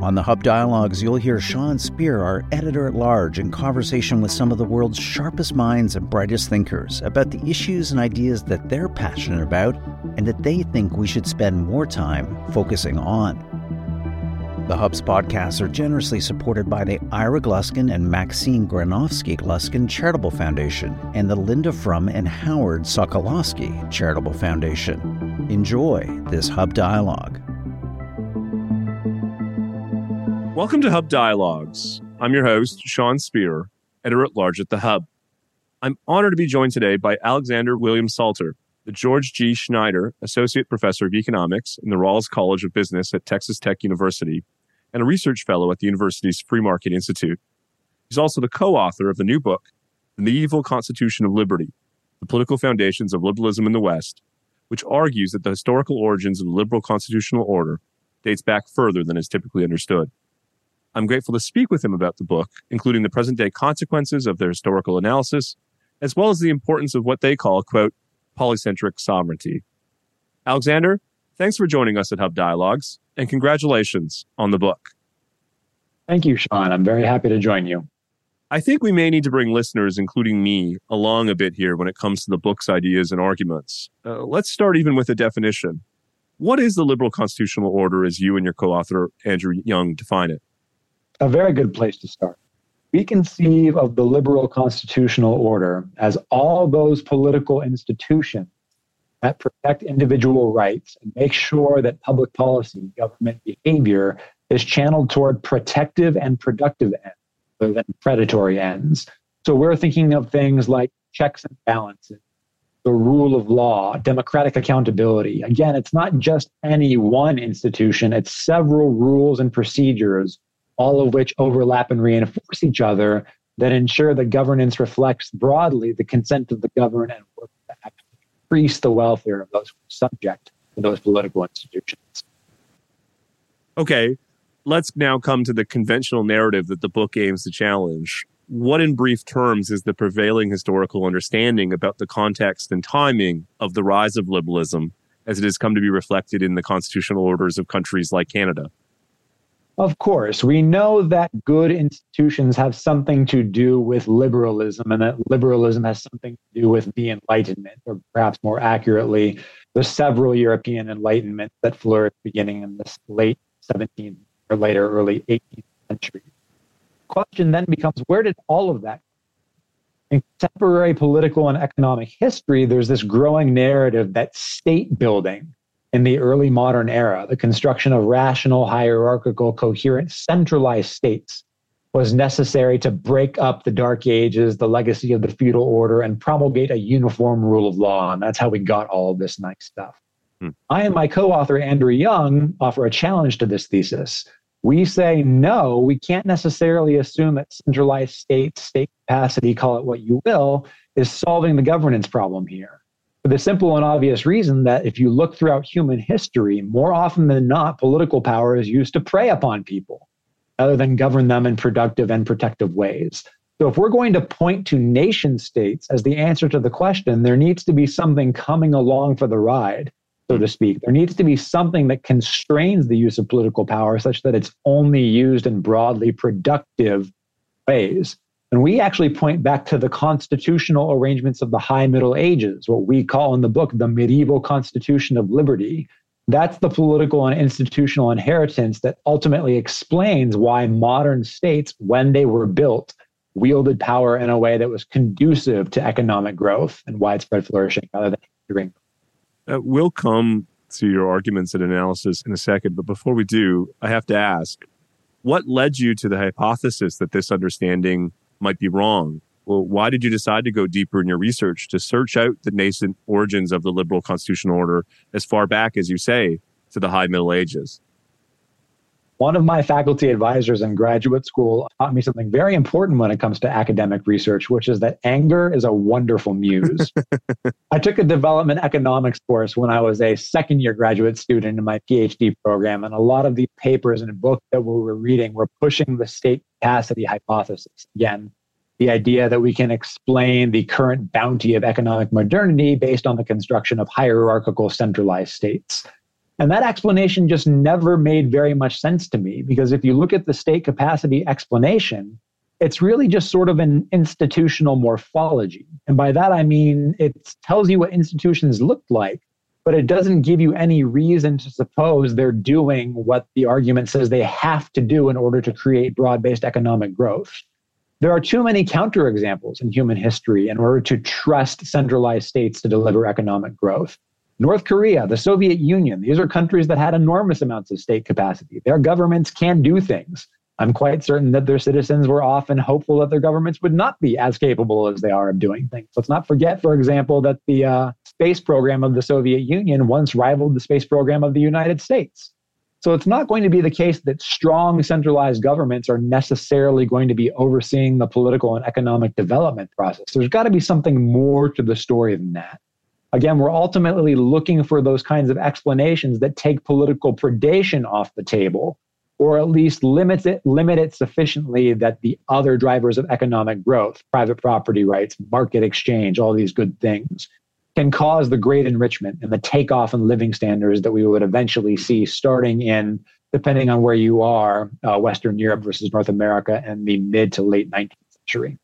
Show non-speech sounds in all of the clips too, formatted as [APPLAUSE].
On the Hub Dialogues, you'll hear Sean Speer, our editor at large, in conversation with some of the world's sharpest minds and brightest thinkers about the issues and ideas that they're passionate about and that they think we should spend more time focusing on. The Hub's podcasts are generously supported by the Ira Gluskin and Maxine Granovsky Gluskin Charitable Foundation and the Linda Frum and Howard Sokolowski Charitable Foundation. Enjoy this Hub Dialogue. Welcome to Hub Dialogues. I'm your host, Sean Speer, editor at large at the Hub. I'm honored to be joined today by Alexander William Salter, the George G. Snyder Associate Professor of Economics in the Rawls College of Business at Texas Tech University and a research fellow at the university's Free Market Institute. He's also the co author of the new book, The Medieval Constitution of Liberty The Political Foundations of Liberalism in the West, which argues that the historical origins of the liberal constitutional order dates back further than is typically understood. I'm grateful to speak with him about the book, including the present day consequences of their historical analysis, as well as the importance of what they call, quote, polycentric sovereignty. Alexander, thanks for joining us at Hub Dialogues, and congratulations on the book. Thank you, Sean. I'm very happy to join you. I think we may need to bring listeners, including me, along a bit here when it comes to the book's ideas and arguments. Uh, let's start even with a definition. What is the liberal constitutional order as you and your co author, Andrew Young, define it? A very good place to start. We conceive of the liberal constitutional order as all those political institutions that protect individual rights and make sure that public policy, government behavior is channeled toward protective and productive ends rather than predatory ends. So we're thinking of things like checks and balances, the rule of law, democratic accountability. Again, it's not just any one institution, it's several rules and procedures all of which overlap and reinforce each other that ensure that governance reflects broadly the consent of the governed and work to increase the welfare of those subject to those political institutions. Okay, let's now come to the conventional narrative that the book aims to challenge. What, in brief terms, is the prevailing historical understanding about the context and timing of the rise of liberalism as it has come to be reflected in the constitutional orders of countries like Canada? Of course, we know that good institutions have something to do with liberalism, and that liberalism has something to do with the Enlightenment, or perhaps more accurately, the several European Enlightenments that flourished beginning in the late 17th or later early 18th century. The question then becomes where did all of that in contemporary political and economic history, there's this growing narrative that state building in the early modern era, the construction of rational, hierarchical, coherent, centralized states was necessary to break up the Dark Ages, the legacy of the feudal order, and promulgate a uniform rule of law. And that's how we got all this nice stuff. Hmm. I and my co author, Andrew Young, offer a challenge to this thesis. We say, no, we can't necessarily assume that centralized state, state capacity, call it what you will, is solving the governance problem here for the simple and obvious reason that if you look throughout human history, more often than not, political power is used to prey upon people rather than govern them in productive and protective ways. So, if we're going to point to nation states as the answer to the question, there needs to be something coming along for the ride, so to speak. There needs to be something that constrains the use of political power such that it's only used in broadly productive ways. And we actually point back to the constitutional arrangements of the High Middle Ages, what we call in the book the medieval constitution of liberty. That's the political and institutional inheritance that ultimately explains why modern states, when they were built, wielded power in a way that was conducive to economic growth and widespread flourishing rather than hindering. Uh, we'll come to your arguments and analysis in a second, but before we do, I have to ask what led you to the hypothesis that this understanding might be wrong. Well, why did you decide to go deeper in your research to search out the nascent origins of the liberal constitutional order as far back as you say to the high Middle Ages? One of my faculty advisors in graduate school taught me something very important when it comes to academic research, which is that anger is a wonderful muse. [LAUGHS] I took a development economics course when I was a second year graduate student in my PhD program, and a lot of the papers and books that we were reading were pushing the state capacity hypothesis. Again, the idea that we can explain the current bounty of economic modernity based on the construction of hierarchical centralized states. And that explanation just never made very much sense to me because if you look at the state capacity explanation, it's really just sort of an institutional morphology. And by that, I mean it tells you what institutions look like, but it doesn't give you any reason to suppose they're doing what the argument says they have to do in order to create broad based economic growth. There are too many counterexamples in human history in order to trust centralized states to deliver economic growth. North Korea, the Soviet Union, these are countries that had enormous amounts of state capacity. Their governments can do things. I'm quite certain that their citizens were often hopeful that their governments would not be as capable as they are of doing things. Let's not forget, for example, that the uh, space program of the Soviet Union once rivaled the space program of the United States. So it's not going to be the case that strong centralized governments are necessarily going to be overseeing the political and economic development process. There's got to be something more to the story than that. Again, we're ultimately looking for those kinds of explanations that take political predation off the table, or at least limit it, limit it sufficiently that the other drivers of economic growth, private property rights, market exchange, all these good things, can cause the great enrichment and the takeoff in living standards that we would eventually see starting in, depending on where you are, uh, Western Europe versus North America in the mid to late 19th century.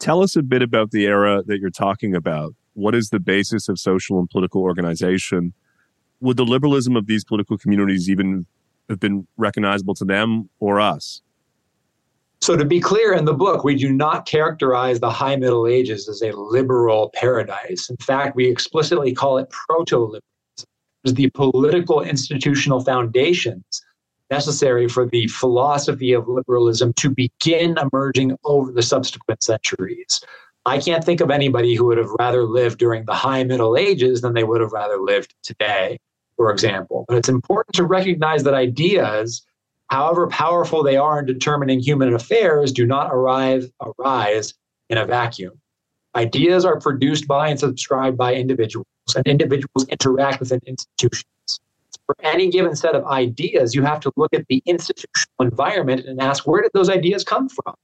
Tell us a bit about the era that you're talking about what is the basis of social and political organization? Would the liberalism of these political communities even have been recognizable to them or us? So, to be clear, in the book, we do not characterize the High Middle Ages as a liberal paradise. In fact, we explicitly call it proto liberalism, the political institutional foundations necessary for the philosophy of liberalism to begin emerging over the subsequent centuries. I can't think of anybody who would have rather lived during the high Middle Ages than they would have rather lived today, for example. But it's important to recognize that ideas, however powerful they are in determining human affairs, do not arrive, arise in a vacuum. Ideas are produced by and subscribed by individuals, and individuals interact within institutions. For any given set of ideas, you have to look at the institutional environment and ask where did those ideas come from?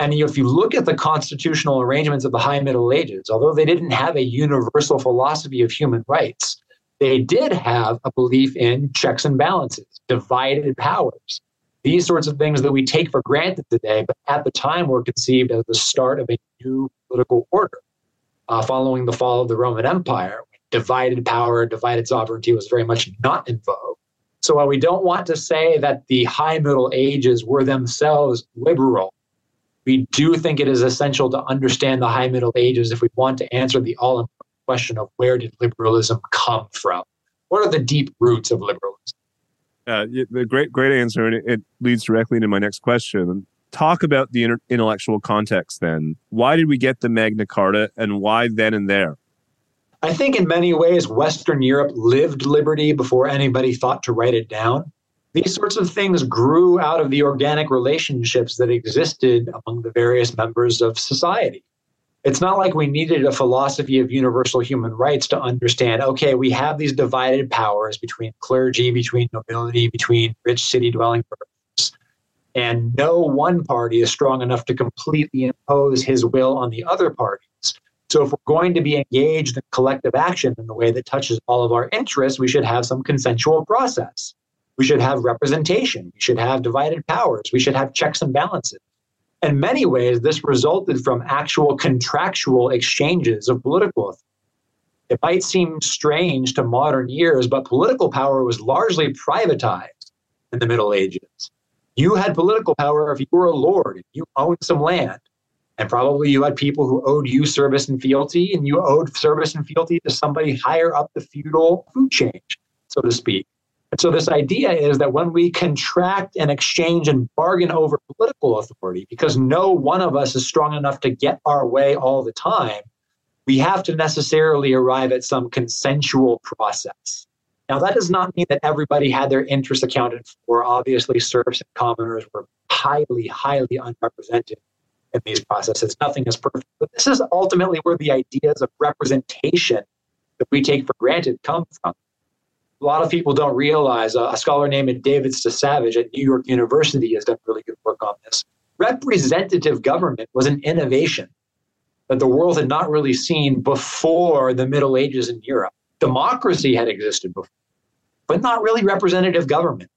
And if you look at the constitutional arrangements of the High Middle Ages, although they didn't have a universal philosophy of human rights, they did have a belief in checks and balances, divided powers, these sorts of things that we take for granted today, but at the time were conceived as the start of a new political order. Uh, following the fall of the Roman Empire, divided power, divided sovereignty was very much not in vogue. So while we don't want to say that the High Middle Ages were themselves liberal we do think it is essential to understand the high Middle Ages if we want to answer the all important question of where did liberalism come from? What are the deep roots of liberalism? Uh, the great, great answer, and it, it, leads directly into my next question. Talk about the intellectual context. Then, why did we get the Magna Carta, and why then and there? I think in many ways, Western Europe lived liberty before anybody thought to write it down. These sorts of things grew out of the organic relationships that existed among the various members of society. It's not like we needed a philosophy of universal human rights to understand okay, we have these divided powers between clergy, between nobility, between rich city dwelling persons, and no one party is strong enough to completely impose his will on the other parties. So, if we're going to be engaged in collective action in the way that touches all of our interests, we should have some consensual process. We should have representation. We should have divided powers. We should have checks and balances. In many ways, this resulted from actual contractual exchanges of political authority. It might seem strange to modern ears, but political power was largely privatized in the Middle Ages. You had political power if you were a lord, and you owned some land. And probably you had people who owed you service and fealty, and you owed service and fealty to somebody higher up the feudal food chain, so to speak. And so this idea is that when we contract and exchange and bargain over political authority, because no one of us is strong enough to get our way all the time, we have to necessarily arrive at some consensual process. Now, that does not mean that everybody had their interests accounted for. Obviously, serfs and commoners were highly, highly unrepresented in these processes. Nothing is perfect. But this is ultimately where the ideas of representation that we take for granted come from. A lot of people don't realize uh, a scholar named David Stasavage at New York University has done really good work on this. Representative government was an innovation that the world had not really seen before the Middle Ages in Europe. Democracy had existed before, but not really representative government.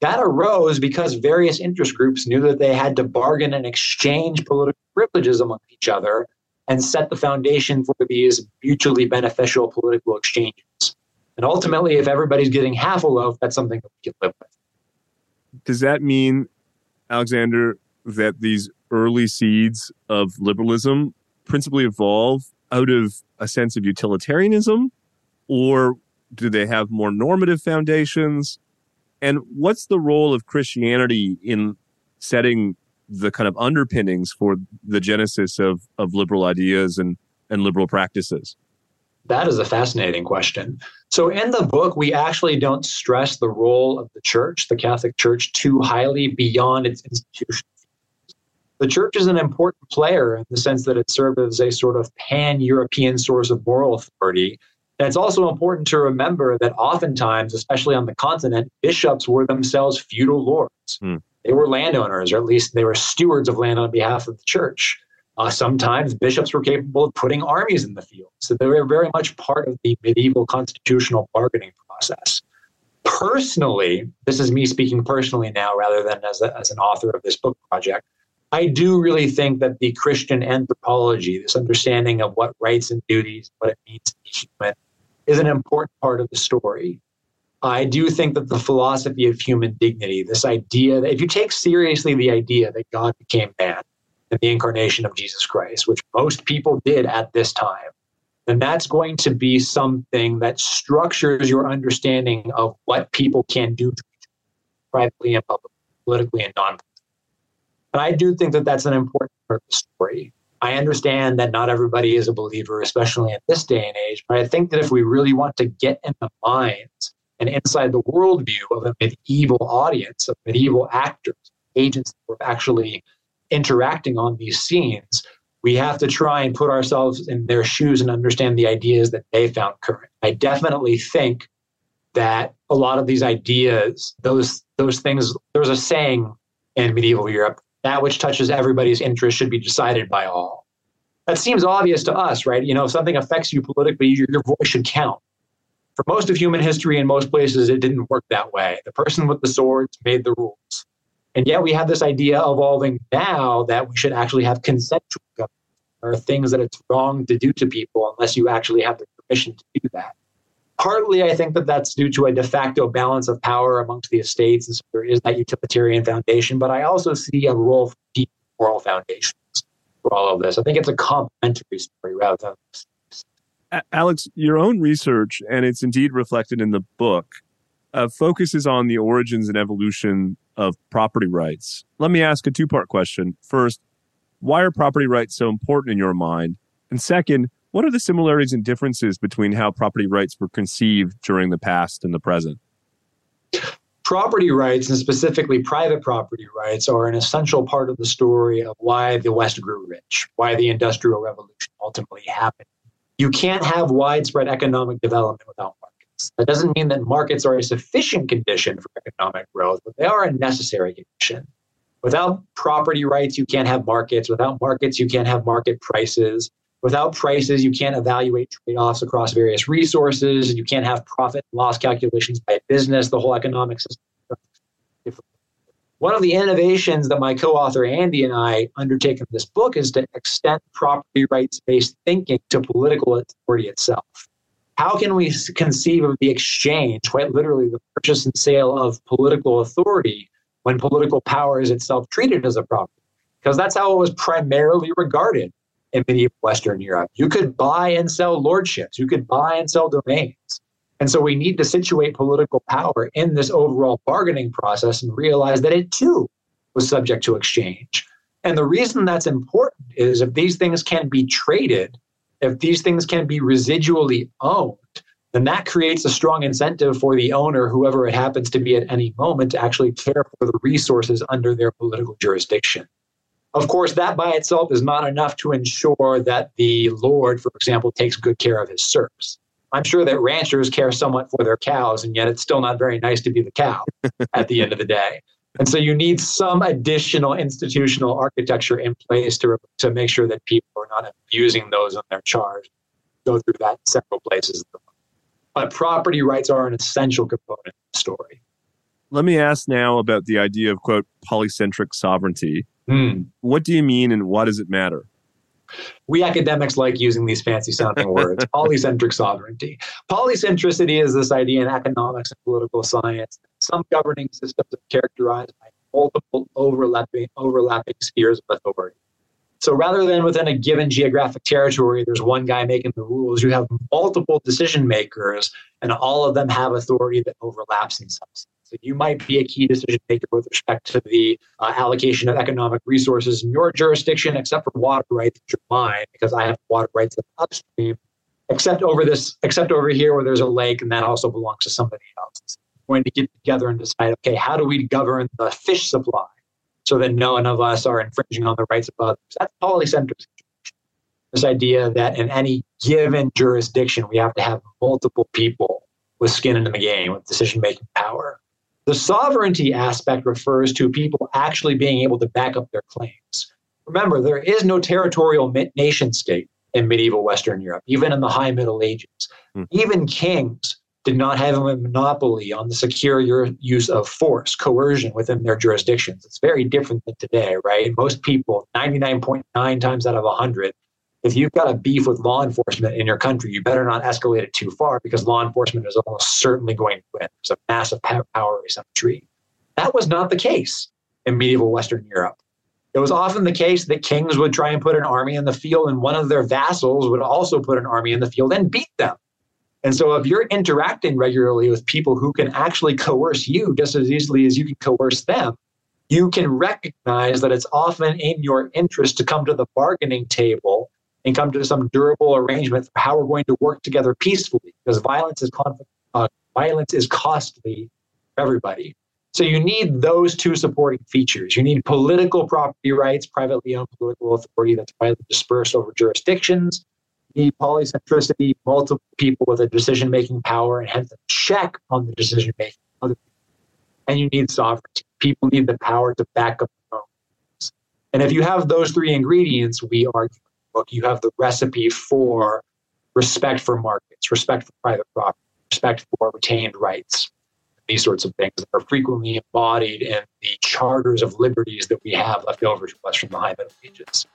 That arose because various interest groups knew that they had to bargain and exchange political privileges among each other and set the foundation for these mutually beneficial political exchanges. And ultimately, if everybody's getting half a loaf, that's something that we can live with. Does that mean, Alexander, that these early seeds of liberalism principally evolve out of a sense of utilitarianism, or do they have more normative foundations? And what's the role of Christianity in setting the kind of underpinnings for the genesis of, of liberal ideas and, and liberal practices? That is a fascinating question. So, in the book, we actually don't stress the role of the church, the Catholic Church, too highly beyond its institution. The church is an important player in the sense that it serves as a sort of pan European source of moral authority. And it's also important to remember that oftentimes, especially on the continent, bishops were themselves feudal lords. Hmm. They were landowners, or at least they were stewards of land on behalf of the church. Uh, sometimes bishops were capable of putting armies in the field. So they were very much part of the medieval constitutional bargaining process. Personally, this is me speaking personally now rather than as, a, as an author of this book project. I do really think that the Christian anthropology, this understanding of what rights and duties, what it means to be human, is an important part of the story. I do think that the philosophy of human dignity, this idea that if you take seriously the idea that God became man the incarnation of Jesus Christ, which most people did at this time, then that's going to be something that structures your understanding of what people can do to each other, privately and publicly, politically and non but I do think that that's an important part of the story. I understand that not everybody is a believer, especially in this day and age, but I think that if we really want to get in the minds and inside the worldview of a medieval audience, of medieval actors, agents that were actually interacting on these scenes, we have to try and put ourselves in their shoes and understand the ideas that they found current. I definitely think that a lot of these ideas, those those things, there's a saying in medieval Europe that which touches everybody's interest should be decided by all. That seems obvious to us, right? You know, if something affects you politically, your, your voice should count. For most of human history, in most places, it didn't work that way. The person with the swords made the rules. And yet we have this idea evolving now that we should actually have consensual government. Are things that it's wrong to do to people unless you actually have the permission to do that. Partly, I think that that's due to a de facto balance of power amongst the estates, and so there is that utilitarian foundation. But I also see a role for deep moral foundations for all of this. I think it's a complementary story rather than. Alex, your own research, and it's indeed reflected in the book, uh, focuses on the origins and evolution of property rights. Let me ask a two part question. First, why are property rights so important in your mind? And second, what are the similarities and differences between how property rights were conceived during the past and the present? Property rights, and specifically private property rights, are an essential part of the story of why the West grew rich, why the Industrial Revolution ultimately happened. You can't have widespread economic development without. That doesn't mean that markets are a sufficient condition for economic growth, but they are a necessary condition. Without property rights, you can't have markets. Without markets, you can't have market prices. Without prices, you can't evaluate trade offs across various resources. You can't have profit and loss calculations by business. The whole economic system. One of the innovations that my co author Andy and I undertake in this book is to extend property rights based thinking to political authority itself. How can we conceive of the exchange, quite literally the purchase and sale of political authority, when political power is itself treated as a property? Because that's how it was primarily regarded in medieval Western Europe. You could buy and sell lordships, you could buy and sell domains. And so we need to situate political power in this overall bargaining process and realize that it too was subject to exchange. And the reason that's important is if these things can be traded, if these things can be residually owned, then that creates a strong incentive for the owner, whoever it happens to be at any moment, to actually care for the resources under their political jurisdiction. Of course, that by itself is not enough to ensure that the Lord, for example, takes good care of his serfs. I'm sure that ranchers care somewhat for their cows, and yet it's still not very nice to be the cow at the end of the day. And so you need some additional institutional architecture in place to, to make sure that people are not abusing those in their charge. Go through that in several places. But property rights are an essential component of the story. Let me ask now about the idea of, quote, polycentric sovereignty. Hmm. What do you mean and why does it matter? We academics like using these fancy sounding words [LAUGHS] polycentric sovereignty. Polycentricity is this idea in economics and political science some governing systems are characterized by multiple overlapping overlapping spheres of authority so rather than within a given geographic territory there's one guy making the rules you have multiple decision makers and all of them have authority that overlaps in some sense so you might be a key decision maker with respect to the uh, allocation of economic resources in your jurisdiction, except for water rights, which are mine because I have water rights upstream. Except over this, except over here where there's a lake, and that also belongs to somebody else. Going to get together and decide, okay, how do we govern the fish supply so that none of us are infringing on the rights of others? That's polycentric. This idea that in any given jurisdiction, we have to have multiple people with skin in the game, with decision making power. The sovereignty aspect refers to people actually being able to back up their claims. Remember, there is no territorial nation state in medieval Western Europe, even in the High Middle Ages. Hmm. Even kings did not have a monopoly on the secure use of force, coercion within their jurisdictions. It's very different than today, right? Most people, 99.9 times out of 100, if you've got a beef with law enforcement in your country, you better not escalate it too far because law enforcement is almost certainly going to win. There's a massive power asymmetry. That was not the case in medieval Western Europe. It was often the case that kings would try and put an army in the field, and one of their vassals would also put an army in the field and beat them. And so, if you're interacting regularly with people who can actually coerce you just as easily as you can coerce them, you can recognize that it's often in your interest to come to the bargaining table and come to some durable arrangement for how we're going to work together peacefully because violence is conflict, uh, violence is costly for everybody. So you need those two supporting features. You need political property rights, privately owned political authority that's widely dispersed over jurisdictions. Need polycentricity, multiple people with a decision-making power and hence a check on the decision making. And you need sovereignty. People need the power to back up their own. And if you have those three ingredients, we argue book, you have the recipe for respect for markets, respect for private property, respect for retained rights, these sorts of things that are frequently embodied in the charters of liberties that we have left over to us from the High Middle Ages.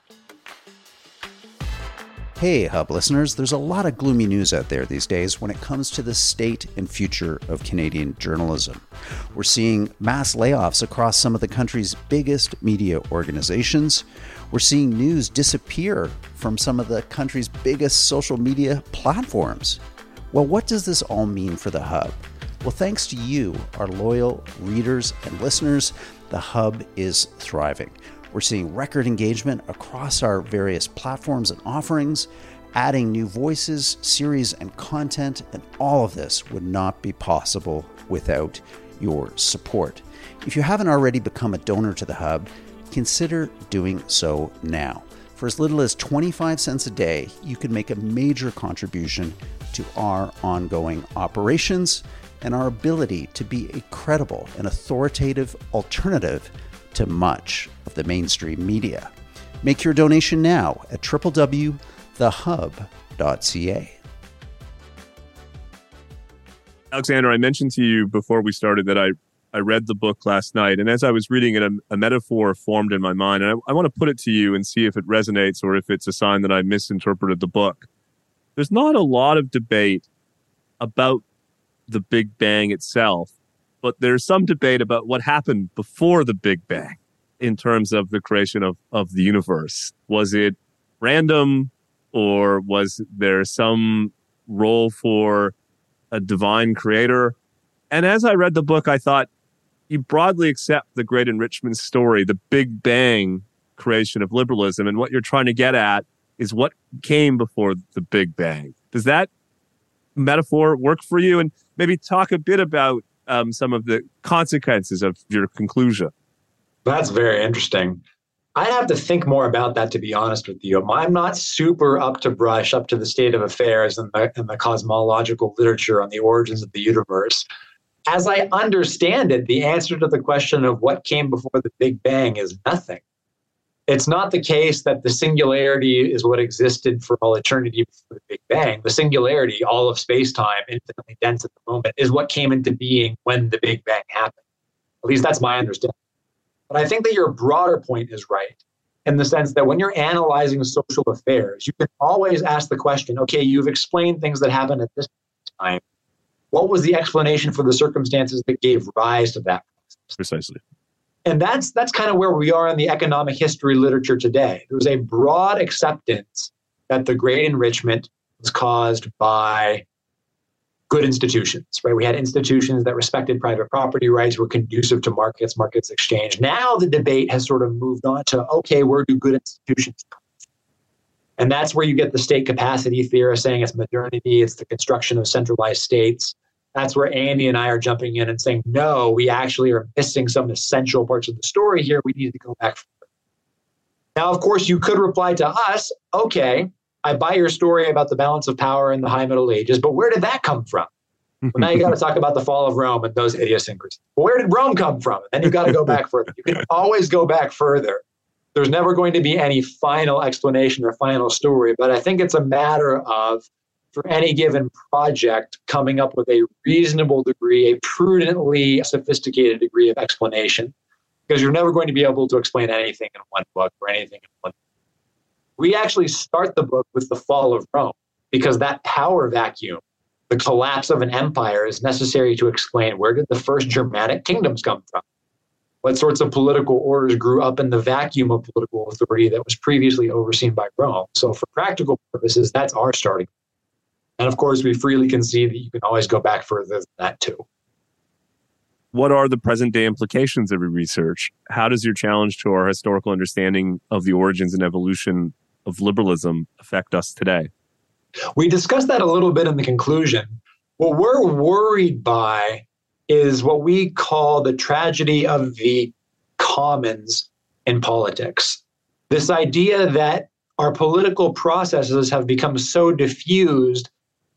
Hey, Hub listeners, there's a lot of gloomy news out there these days when it comes to the state and future of Canadian journalism. We're seeing mass layoffs across some of the country's biggest media organizations. We're seeing news disappear from some of the country's biggest social media platforms. Well, what does this all mean for the Hub? Well, thanks to you, our loyal readers and listeners, the Hub is thriving. We're seeing record engagement across our various platforms and offerings, adding new voices, series, and content, and all of this would not be possible without your support. If you haven't already become a donor to the Hub, consider doing so now. For as little as 25 cents a day, you can make a major contribution to our ongoing operations and our ability to be a credible and authoritative alternative to much of the mainstream media. Make your donation now at www.thehub.ca. Alexander, I mentioned to you before we started that I I read the book last night, and as I was reading it, a, a metaphor formed in my mind, and I, I want to put it to you and see if it resonates or if it's a sign that I misinterpreted the book. There's not a lot of debate about the Big Bang itself, but there's some debate about what happened before the Big Bang in terms of the creation of, of the universe. Was it random or was there some role for a divine creator? And as I read the book, I thought, you broadly accept the great enrichment story, the Big Bang creation of liberalism. And what you're trying to get at is what came before the Big Bang. Does that metaphor work for you? And maybe talk a bit about um, some of the consequences of your conclusion. That's very interesting. I'd have to think more about that, to be honest with you. I'm not super up to brush up to the state of affairs and the, in the cosmological literature on the origins of the universe. As I understand it, the answer to the question of what came before the Big Bang is nothing. It's not the case that the singularity is what existed for all eternity before the Big Bang. The singularity, all of space time, infinitely dense at the moment, is what came into being when the Big Bang happened. At least that's my understanding. But I think that your broader point is right in the sense that when you're analyzing social affairs, you can always ask the question okay, you've explained things that happened at this time. What was the explanation for the circumstances that gave rise to that? Precisely. And that's that's kind of where we are in the economic history literature today. There was a broad acceptance that the great enrichment was caused by good institutions, right? We had institutions that respected private property rights, were conducive to markets, markets exchange. Now the debate has sort of moved on to okay, where do good institutions come? And that's where you get the state capacity theorists saying it's modernity, it's the construction of centralized states that's where Andy and I are jumping in and saying, no, we actually are missing some essential parts of the story here. We need to go back. Now, of course, you could reply to us, okay, I buy your story about the balance of power in the high Middle Ages, but where did that come from? well, now you got to talk about the fall of Rome and those idiosyncrasies. where did Rome come from? And then you got to go back further. You can always go back further. There's never going to be any final explanation or final story, but I think it's a matter of for any given project coming up with a reasonable degree, a prudently sophisticated degree of explanation, because you're never going to be able to explain anything in one book or anything in one. We actually start the book with the fall of Rome because that power vacuum, the collapse of an empire, is necessary to explain where did the first Germanic kingdoms come from? What sorts of political orders grew up in the vacuum of political authority that was previously overseen by Rome? So, for practical purposes, that's our starting and of course, we freely concede that you can always go back further than that too. What are the present day implications of your research? How does your challenge to our historical understanding of the origins and evolution of liberalism affect us today? We discussed that a little bit in the conclusion. What we're worried by is what we call the tragedy of the commons in politics. This idea that our political processes have become so diffused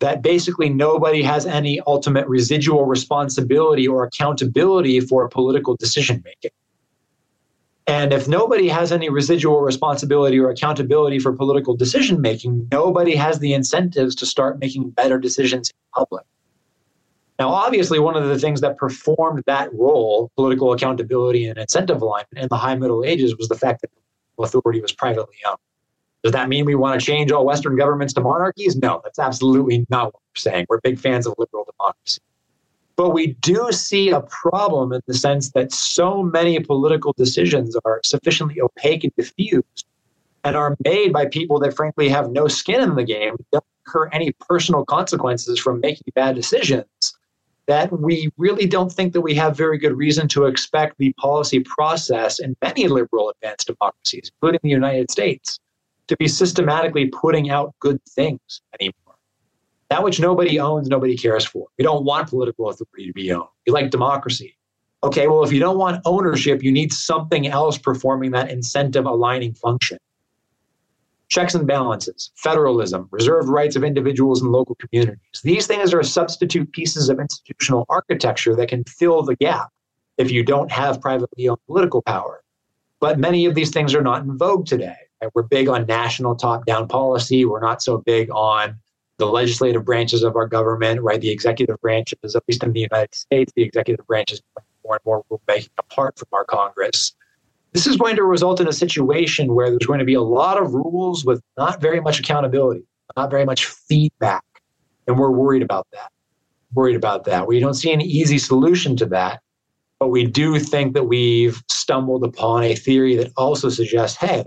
that basically nobody has any ultimate residual responsibility or accountability for political decision making. And if nobody has any residual responsibility or accountability for political decision making, nobody has the incentives to start making better decisions in public. Now, obviously, one of the things that performed that role, political accountability and incentive alignment in the High Middle Ages, was the fact that authority was privately owned. Does that mean we want to change all Western governments to monarchies? No, that's absolutely not what we're saying. We're big fans of liberal democracy. But we do see a problem in the sense that so many political decisions are sufficiently opaque and diffused and are made by people that frankly have no skin in the game, don't incur any personal consequences from making bad decisions, that we really don't think that we have very good reason to expect the policy process in many liberal advanced democracies, including the United States, to be systematically putting out good things anymore. That which nobody owns, nobody cares for. We don't want political authority to be owned. We like democracy. Okay, well, if you don't want ownership, you need something else performing that incentive aligning function. Checks and balances, federalism, reserved rights of individuals and local communities. These things are substitute pieces of institutional architecture that can fill the gap if you don't have privately owned political power. But many of these things are not in vogue today. We're big on national top down policy. We're not so big on the legislative branches of our government, right? The executive branches, at least in the United States, the executive branches more and more make apart from our Congress. This is going to result in a situation where there's going to be a lot of rules with not very much accountability, not very much feedback. And we're worried about that. Worried about that. We don't see an easy solution to that. But we do think that we've stumbled upon a theory that also suggests hey,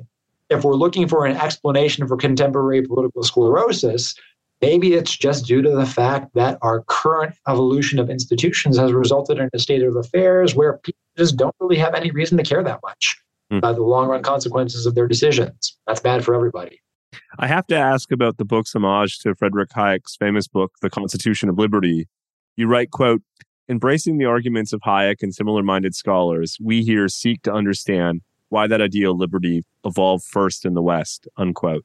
if we're looking for an explanation for contemporary political sclerosis, maybe it's just due to the fact that our current evolution of institutions has resulted in a state of affairs where people just don't really have any reason to care that much mm. about the long run consequences of their decisions. That's bad for everybody. I have to ask about the book's homage to Frederick Hayek's famous book, The Constitution of Liberty. You write, quote, embracing the arguments of Hayek and similar minded scholars, we here seek to understand why that ideal liberty evolved first in the West, unquote.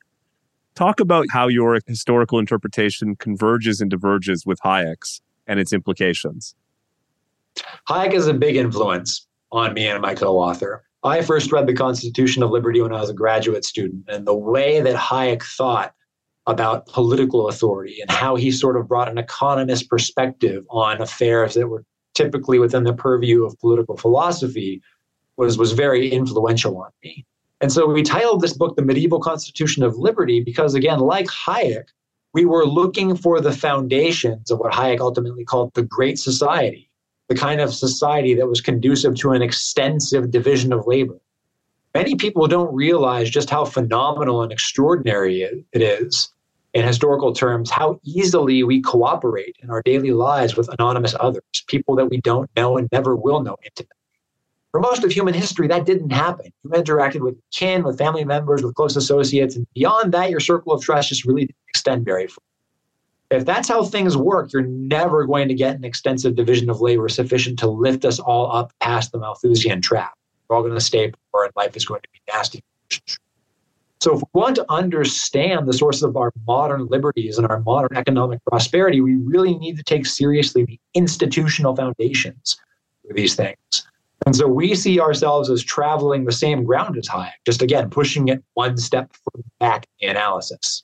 Talk about how your historical interpretation converges and diverges with Hayek's and its implications. Hayek is a big influence on me and my co author. I first read The Constitution of Liberty when I was a graduate student, and the way that Hayek thought about political authority and how he sort of brought an economist perspective on affairs that were typically within the purview of political philosophy was, was very influential on me. And so we titled this book The Medieval Constitution of Liberty because, again, like Hayek, we were looking for the foundations of what Hayek ultimately called the Great Society, the kind of society that was conducive to an extensive division of labor. Many people don't realize just how phenomenal and extraordinary it is in historical terms, how easily we cooperate in our daily lives with anonymous others, people that we don't know and never will know intimately. For most of human history, that didn't happen. You interacted with kin, with family members, with close associates, and beyond that, your circle of trust just really didn't extend very far. If that's how things work, you're never going to get an extensive division of labor sufficient to lift us all up past the Malthusian trap. We're all going to stay poor, and life is going to be nasty. So, if we want to understand the sources of our modern liberties and our modern economic prosperity, we really need to take seriously the institutional foundations for these things. And so we see ourselves as traveling the same ground as Hayek, just again, pushing it one step back in the analysis.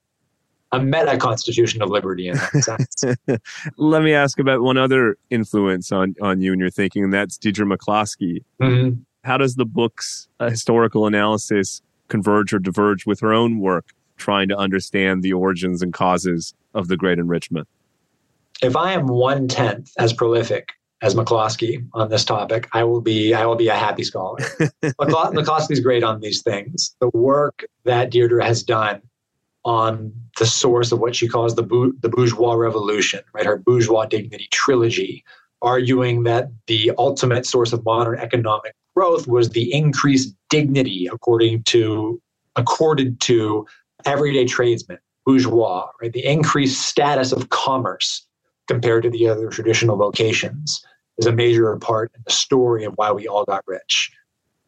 A meta constitution of liberty in that sense. [LAUGHS] Let me ask about one other influence on, on you and your thinking, and that's Deirdre McCloskey. Mm-hmm. How does the book's uh, historical analysis converge or diverge with her own work, trying to understand the origins and causes of the great enrichment? If I am one tenth as prolific as McCloskey on this topic, I will be I will be a happy scholar. [LAUGHS] McCloskey's great on these things. The work that Deirdre has done on the source of what she calls the the bourgeois revolution, right? Her bourgeois dignity trilogy, arguing that the ultimate source of modern economic growth was the increased dignity according to accorded to everyday tradesmen, bourgeois, right? The increased status of commerce compared to the other traditional vocations is a major part in the story of why we all got rich.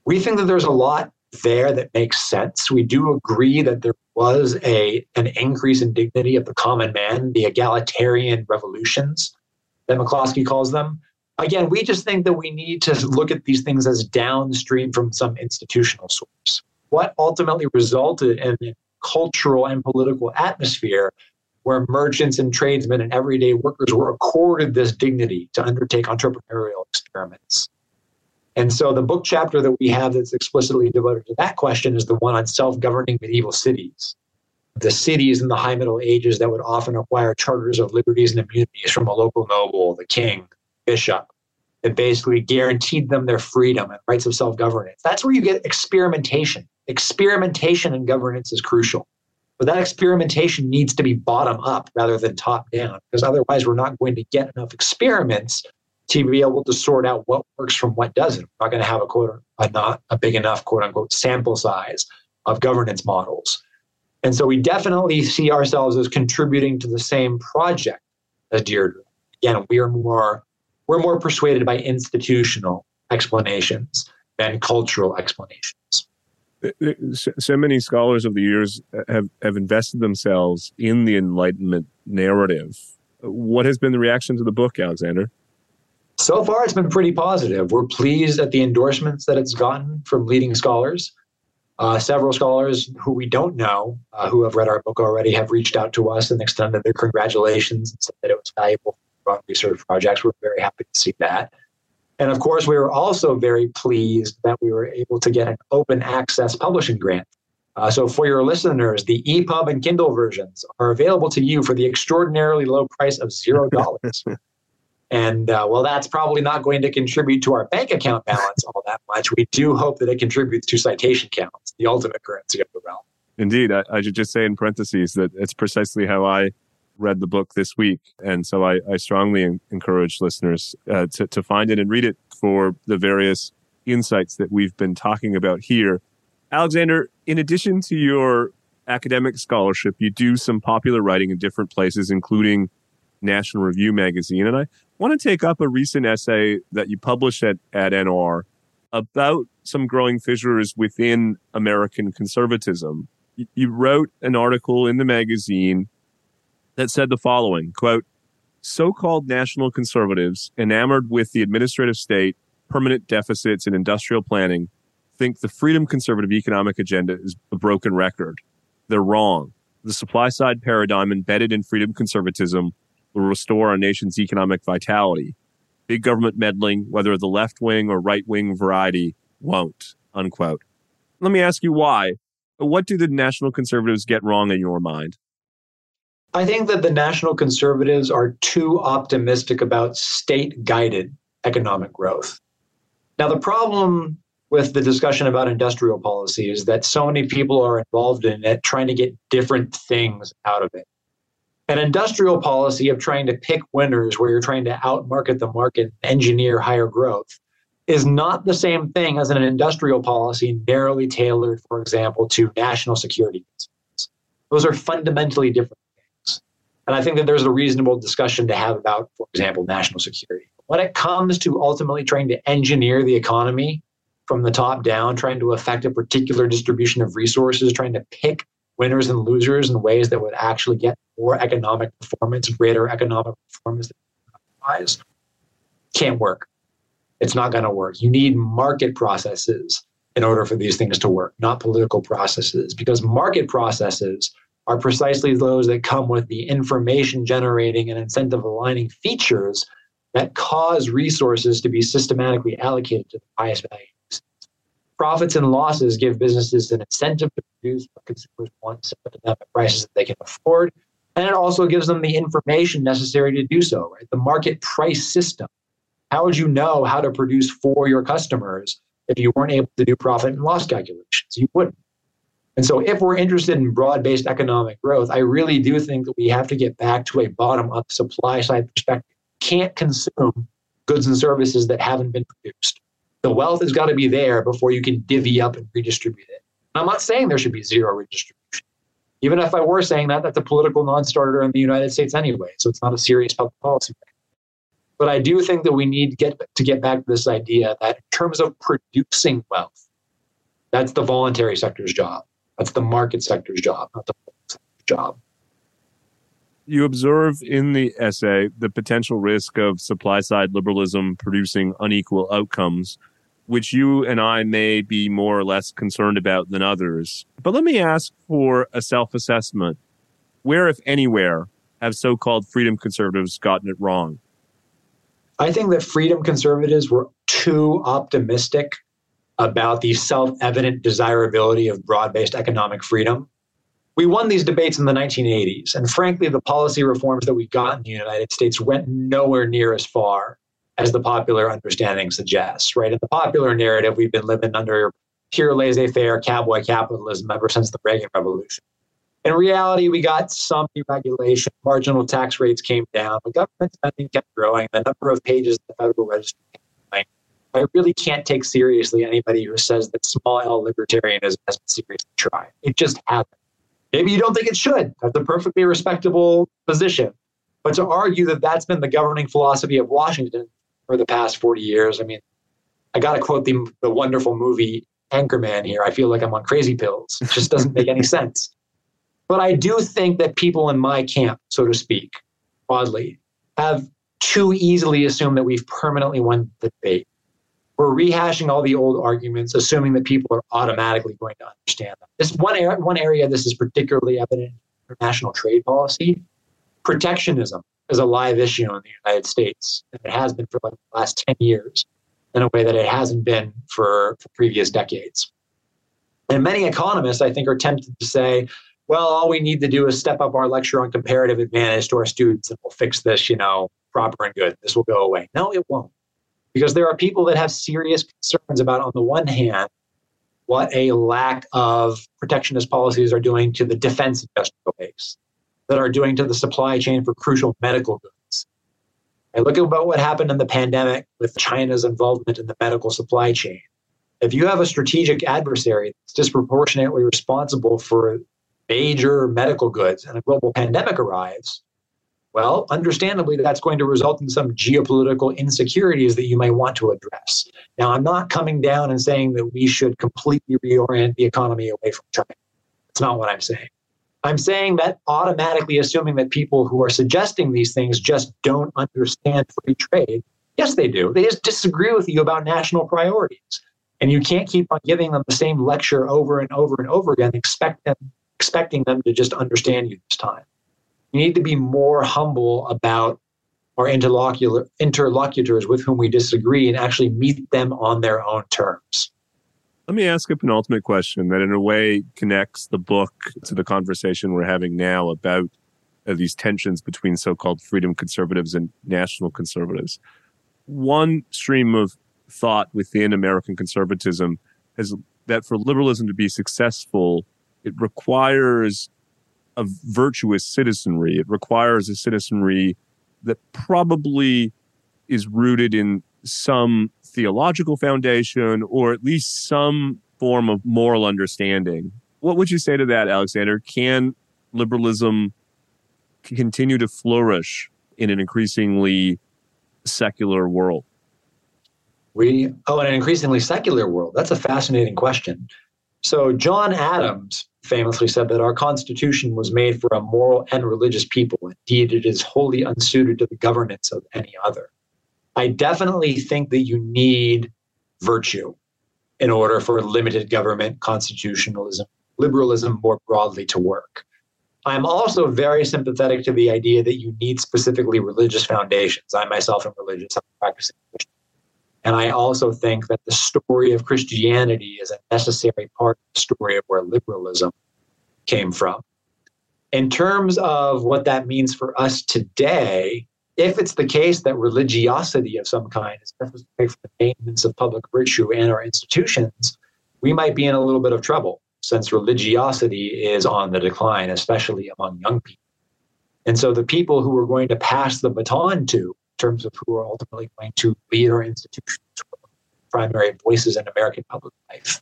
We think that there's a lot there that makes sense. We do agree that there was a an increase in dignity of the common man, the egalitarian revolutions that McCloskey calls them. Again, we just think that we need to look at these things as downstream from some institutional source. What ultimately resulted in the cultural and political atmosphere where merchants and tradesmen and everyday workers were accorded this dignity to undertake entrepreneurial experiments. And so the book chapter that we have that's explicitly devoted to that question is the one on self governing medieval cities. The cities in the High Middle Ages that would often acquire charters of liberties and immunities from a local noble, the king, bishop, that basically guaranteed them their freedom and rights of self governance. That's where you get experimentation. Experimentation in governance is crucial. But that experimentation needs to be bottom up rather than top down, because otherwise we're not going to get enough experiments to be able to sort out what works from what doesn't. We're not going to have a quote a not a big enough quote unquote sample size of governance models. And so we definitely see ourselves as contributing to the same project as Deirdre. Again, we are more we're more persuaded by institutional explanations than cultural explanations so many scholars of the years have, have invested themselves in the Enlightenment narrative. What has been the reaction to the book, Alexander? So far, it's been pretty positive. We're pleased at the endorsements that it's gotten from leading scholars. Uh, several scholars who we don't know, uh, who have read our book already, have reached out to us and extended their congratulations and said that it was valuable for research projects. We're very happy to see that. And of course, we were also very pleased that we were able to get an open access publishing grant. Uh, so, for your listeners, the EPUB and Kindle versions are available to you for the extraordinarily low price of zero [LAUGHS] dollars. and uh, well, that's probably not going to contribute to our bank account balance all that much. We do hope that it contributes to citation counts, the ultimate currency of the realm. Indeed, I, I should just say in parentheses that it's precisely how I read the book this week. And so I, I strongly encourage listeners uh, to, to find it and read it for the various insights that we've been talking about here. Alexander, in addition to your academic scholarship. You do some popular writing in different places, including National Review magazine. And I want to take up a recent essay that you published at, at NR about some growing fissures within American conservatism. You wrote an article in the magazine that said the following quote, so-called national conservatives enamored with the administrative state, permanent deficits in industrial planning think the freedom conservative economic agenda is a broken record. They're wrong. The supply side paradigm embedded in freedom conservatism will restore our nation's economic vitality. Big government meddling, whether the left wing or right wing variety, won't. Unquote. Let me ask you why. What do the national conservatives get wrong in your mind? I think that the national conservatives are too optimistic about state guided economic growth. Now, the problem with the discussion about industrial policy is that so many people are involved in it trying to get different things out of it. An industrial policy of trying to pick winners where you're trying to outmarket the market, engineer higher growth, is not the same thing as an industrial policy narrowly tailored, for example, to national security concerns. Those are fundamentally different. And I think that there's a reasonable discussion to have about, for example, national security. When it comes to ultimately trying to engineer the economy from the top down, trying to affect a particular distribution of resources, trying to pick winners and losers in ways that would actually get more economic performance, greater economic performance otherwise, can't work. It's not going to work. You need market processes in order for these things to work, not political processes, because market processes are precisely those that come with the information generating and incentive aligning features that cause resources to be systematically allocated to the highest value Profits and losses give businesses an incentive to produce what consumers want set at prices that they can afford. And it also gives them the information necessary to do so, right? The market price system. How would you know how to produce for your customers if you weren't able to do profit and loss calculations? You wouldn't. And so, if we're interested in broad based economic growth, I really do think that we have to get back to a bottom up supply side perspective. Can't consume goods and services that haven't been produced. The wealth has got to be there before you can divvy up and redistribute it. I'm not saying there should be zero redistribution. Even if I were saying that, that's a political non-starter in the United States anyway. So it's not a serious public policy. But I do think that we need to get to get back to this idea that in terms of producing wealth, that's the voluntary sector's job. That's the market sector's job, not the sector's job. You observe in the essay the potential risk of supply side liberalism producing unequal outcomes which you and I may be more or less concerned about than others. But let me ask for a self assessment. Where, if anywhere, have so called freedom conservatives gotten it wrong? I think that freedom conservatives were too optimistic about the self evident desirability of broad based economic freedom. We won these debates in the 1980s, and frankly, the policy reforms that we got in the United States went nowhere near as far as the popular understanding suggests, right? In the popular narrative, we've been living under pure laissez faire cowboy capitalism ever since the Reagan Revolution. In reality, we got some deregulation, marginal tax rates came down, but government spending kept growing, the number of pages in the Federal Register I really can't take seriously anybody who says that small L libertarianism has been seriously tried. It just hasn't. Maybe you don't think it should. That's a perfectly respectable position. But to argue that that's been the governing philosophy of Washington for the past 40 years. I mean, I got to quote the, the wonderful movie Anchorman here. I feel like I'm on crazy pills. It just doesn't make any sense. But I do think that people in my camp, so to speak, oddly, have too easily assumed that we've permanently won the debate. We're rehashing all the old arguments, assuming that people are automatically going to understand them. This one area, one area this is particularly evident in international trade policy, protectionism is a live issue in the United States. And it has been for like the last 10 years in a way that it hasn't been for, for previous decades. And many economists, I think, are tempted to say, well, all we need to do is step up our lecture on comparative advantage to our students and we'll fix this, you know, proper and good. This will go away. No, it won't. Because there are people that have serious concerns about, on the one hand, what a lack of protectionist policies are doing to the defense industrial base that are doing to the supply chain for crucial medical goods. I look about what happened in the pandemic with China's involvement in the medical supply chain. If you have a strategic adversary that's disproportionately responsible for major medical goods and a global pandemic arrives, well, understandably, that's going to result in some geopolitical insecurities that you may want to address. Now, I'm not coming down and saying that we should completely reorient the economy away from China. That's not what I'm saying. I'm saying that automatically assuming that people who are suggesting these things just don't understand free trade. Yes, they do. They just disagree with you about national priorities. And you can't keep on giving them the same lecture over and over and over again, expect them, expecting them to just understand you this time. You need to be more humble about our interlocutor, interlocutors with whom we disagree and actually meet them on their own terms. Let me ask a penultimate question that, in a way, connects the book to the conversation we're having now about uh, these tensions between so called freedom conservatives and national conservatives. One stream of thought within American conservatism is that for liberalism to be successful, it requires a virtuous citizenry. It requires a citizenry that probably is rooted in some theological foundation or at least some form of moral understanding. What would you say to that, Alexander? Can liberalism continue to flourish in an increasingly secular world? We, oh, in an increasingly secular world. That's a fascinating question. So, John Adams famously said that our Constitution was made for a moral and religious people. Indeed, it is wholly unsuited to the governance of any other. I definitely think that you need virtue in order for limited government, constitutionalism, liberalism more broadly to work. I'm also very sympathetic to the idea that you need specifically religious foundations. I myself am religious, I'm practicing Christian. And I also think that the story of Christianity is a necessary part of the story of where liberalism came from. In terms of what that means for us today, if it's the case that religiosity of some kind is necessary for the maintenance of public virtue and our institutions, we might be in a little bit of trouble since religiosity is on the decline, especially among young people. And so the people who we're going to pass the baton to terms of who are ultimately going to lead our institutions, primary voices in American public life.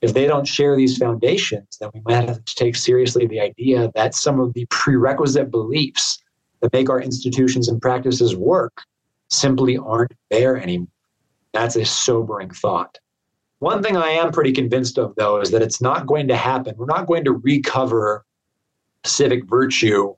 If they don't share these foundations, then we might have to take seriously the idea that some of the prerequisite beliefs that make our institutions and practices work simply aren't there anymore. That's a sobering thought. One thing I am pretty convinced of, though, is that it's not going to happen. We're not going to recover civic virtue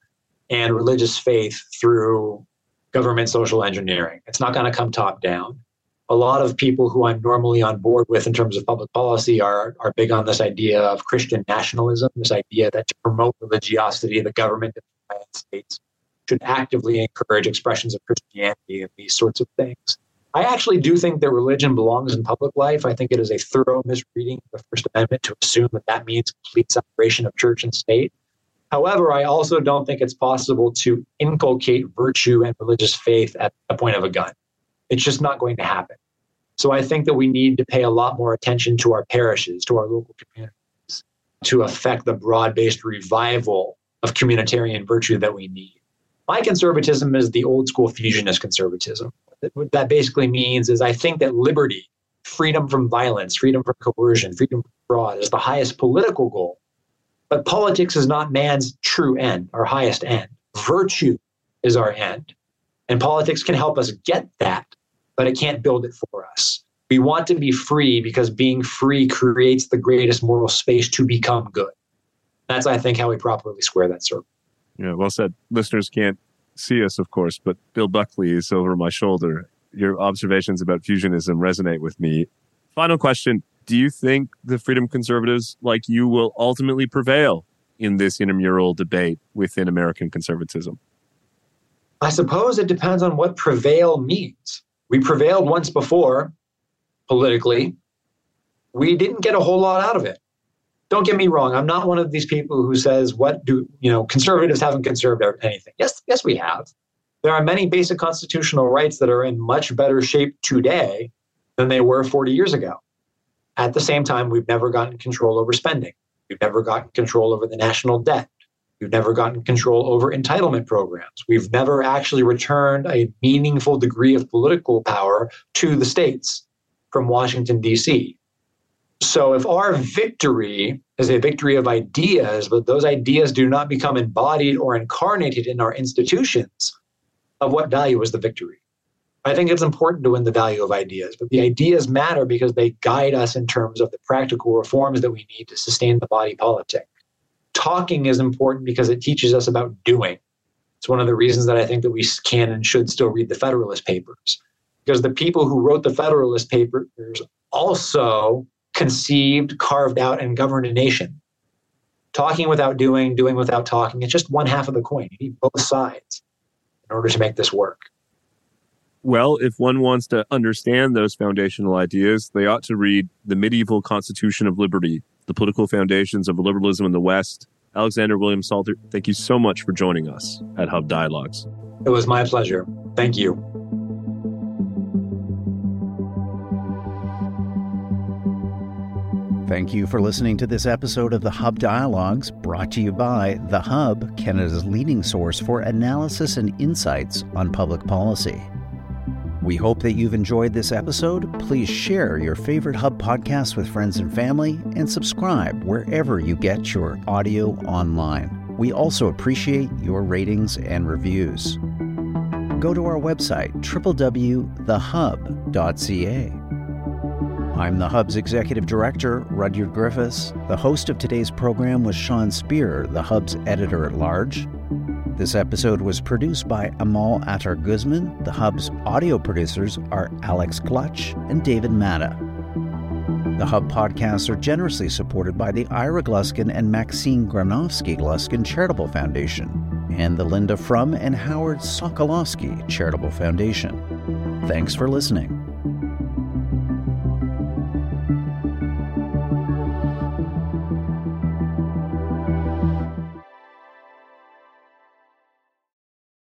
and religious faith through government social engineering. It's not going to come top down. A lot of people who I'm normally on board with in terms of public policy are, are big on this idea of Christian nationalism, this idea that to promote religiosity, the government of the United States should actively encourage expressions of Christianity and these sorts of things. I actually do think that religion belongs in public life. I think it is a thorough misreading of the First Amendment to assume that that means complete separation of church and state. However, I also don't think it's possible to inculcate virtue and religious faith at the point of a gun. It's just not going to happen. So I think that we need to pay a lot more attention to our parishes, to our local communities, to affect the broad based revival of communitarian virtue that we need. My conservatism is the old school fusionist conservatism. What that basically means is I think that liberty, freedom from violence, freedom from coercion, freedom from fraud is the highest political goal but politics is not man's true end, our highest end. Virtue is our end. And politics can help us get that, but it can't build it for us. We want to be free because being free creates the greatest moral space to become good. That's, I think, how we properly square that circle. Yeah, well said. Listeners can't see us, of course, but Bill Buckley is over my shoulder. Your observations about fusionism resonate with me. Final question do you think the freedom conservatives like you will ultimately prevail in this intramural debate within American conservatism? I suppose it depends on what prevail means. We prevailed once before politically. We didn't get a whole lot out of it. Don't get me wrong. I'm not one of these people who says, what do, you know, conservatives haven't conserved anything. Yes, yes, we have. There are many basic constitutional rights that are in much better shape today than they were 40 years ago. At the same time, we've never gotten control over spending. We've never gotten control over the national debt. We've never gotten control over entitlement programs. We've never actually returned a meaningful degree of political power to the states from Washington, D.C. So if our victory is a victory of ideas, but those ideas do not become embodied or incarnated in our institutions, of what value is the victory? I think it's important to win the value of ideas, but the ideas matter because they guide us in terms of the practical reforms that we need to sustain the body politic. Talking is important because it teaches us about doing. It's one of the reasons that I think that we can and should still read the Federalist Papers, because the people who wrote the Federalist Papers also conceived, carved out, and governed a nation. Talking without doing, doing without talking, it's just one half of the coin. You need both sides in order to make this work. Well, if one wants to understand those foundational ideas, they ought to read The Medieval Constitution of Liberty, The Political Foundations of Liberalism in the West. Alexander William Salter, thank you so much for joining us at Hub Dialogues. It was my pleasure. Thank you. Thank you for listening to this episode of the Hub Dialogues, brought to you by The Hub, Canada's leading source for analysis and insights on public policy. We hope that you've enjoyed this episode. Please share your favorite Hub podcast with friends and family and subscribe wherever you get your audio online. We also appreciate your ratings and reviews. Go to our website, www.thehub.ca. I'm the Hub's Executive Director, Rudyard Griffiths. The host of today's program was Sean Speer, the Hub's editor at large. This episode was produced by Amal Attar Guzman. The Hub's audio producers are Alex Clutch and David Matta. The Hub podcasts are generously supported by the Ira Gluskin and Maxine Granovsky Gluskin Charitable Foundation and the Linda Frum and Howard Sokolowski Charitable Foundation. Thanks for listening.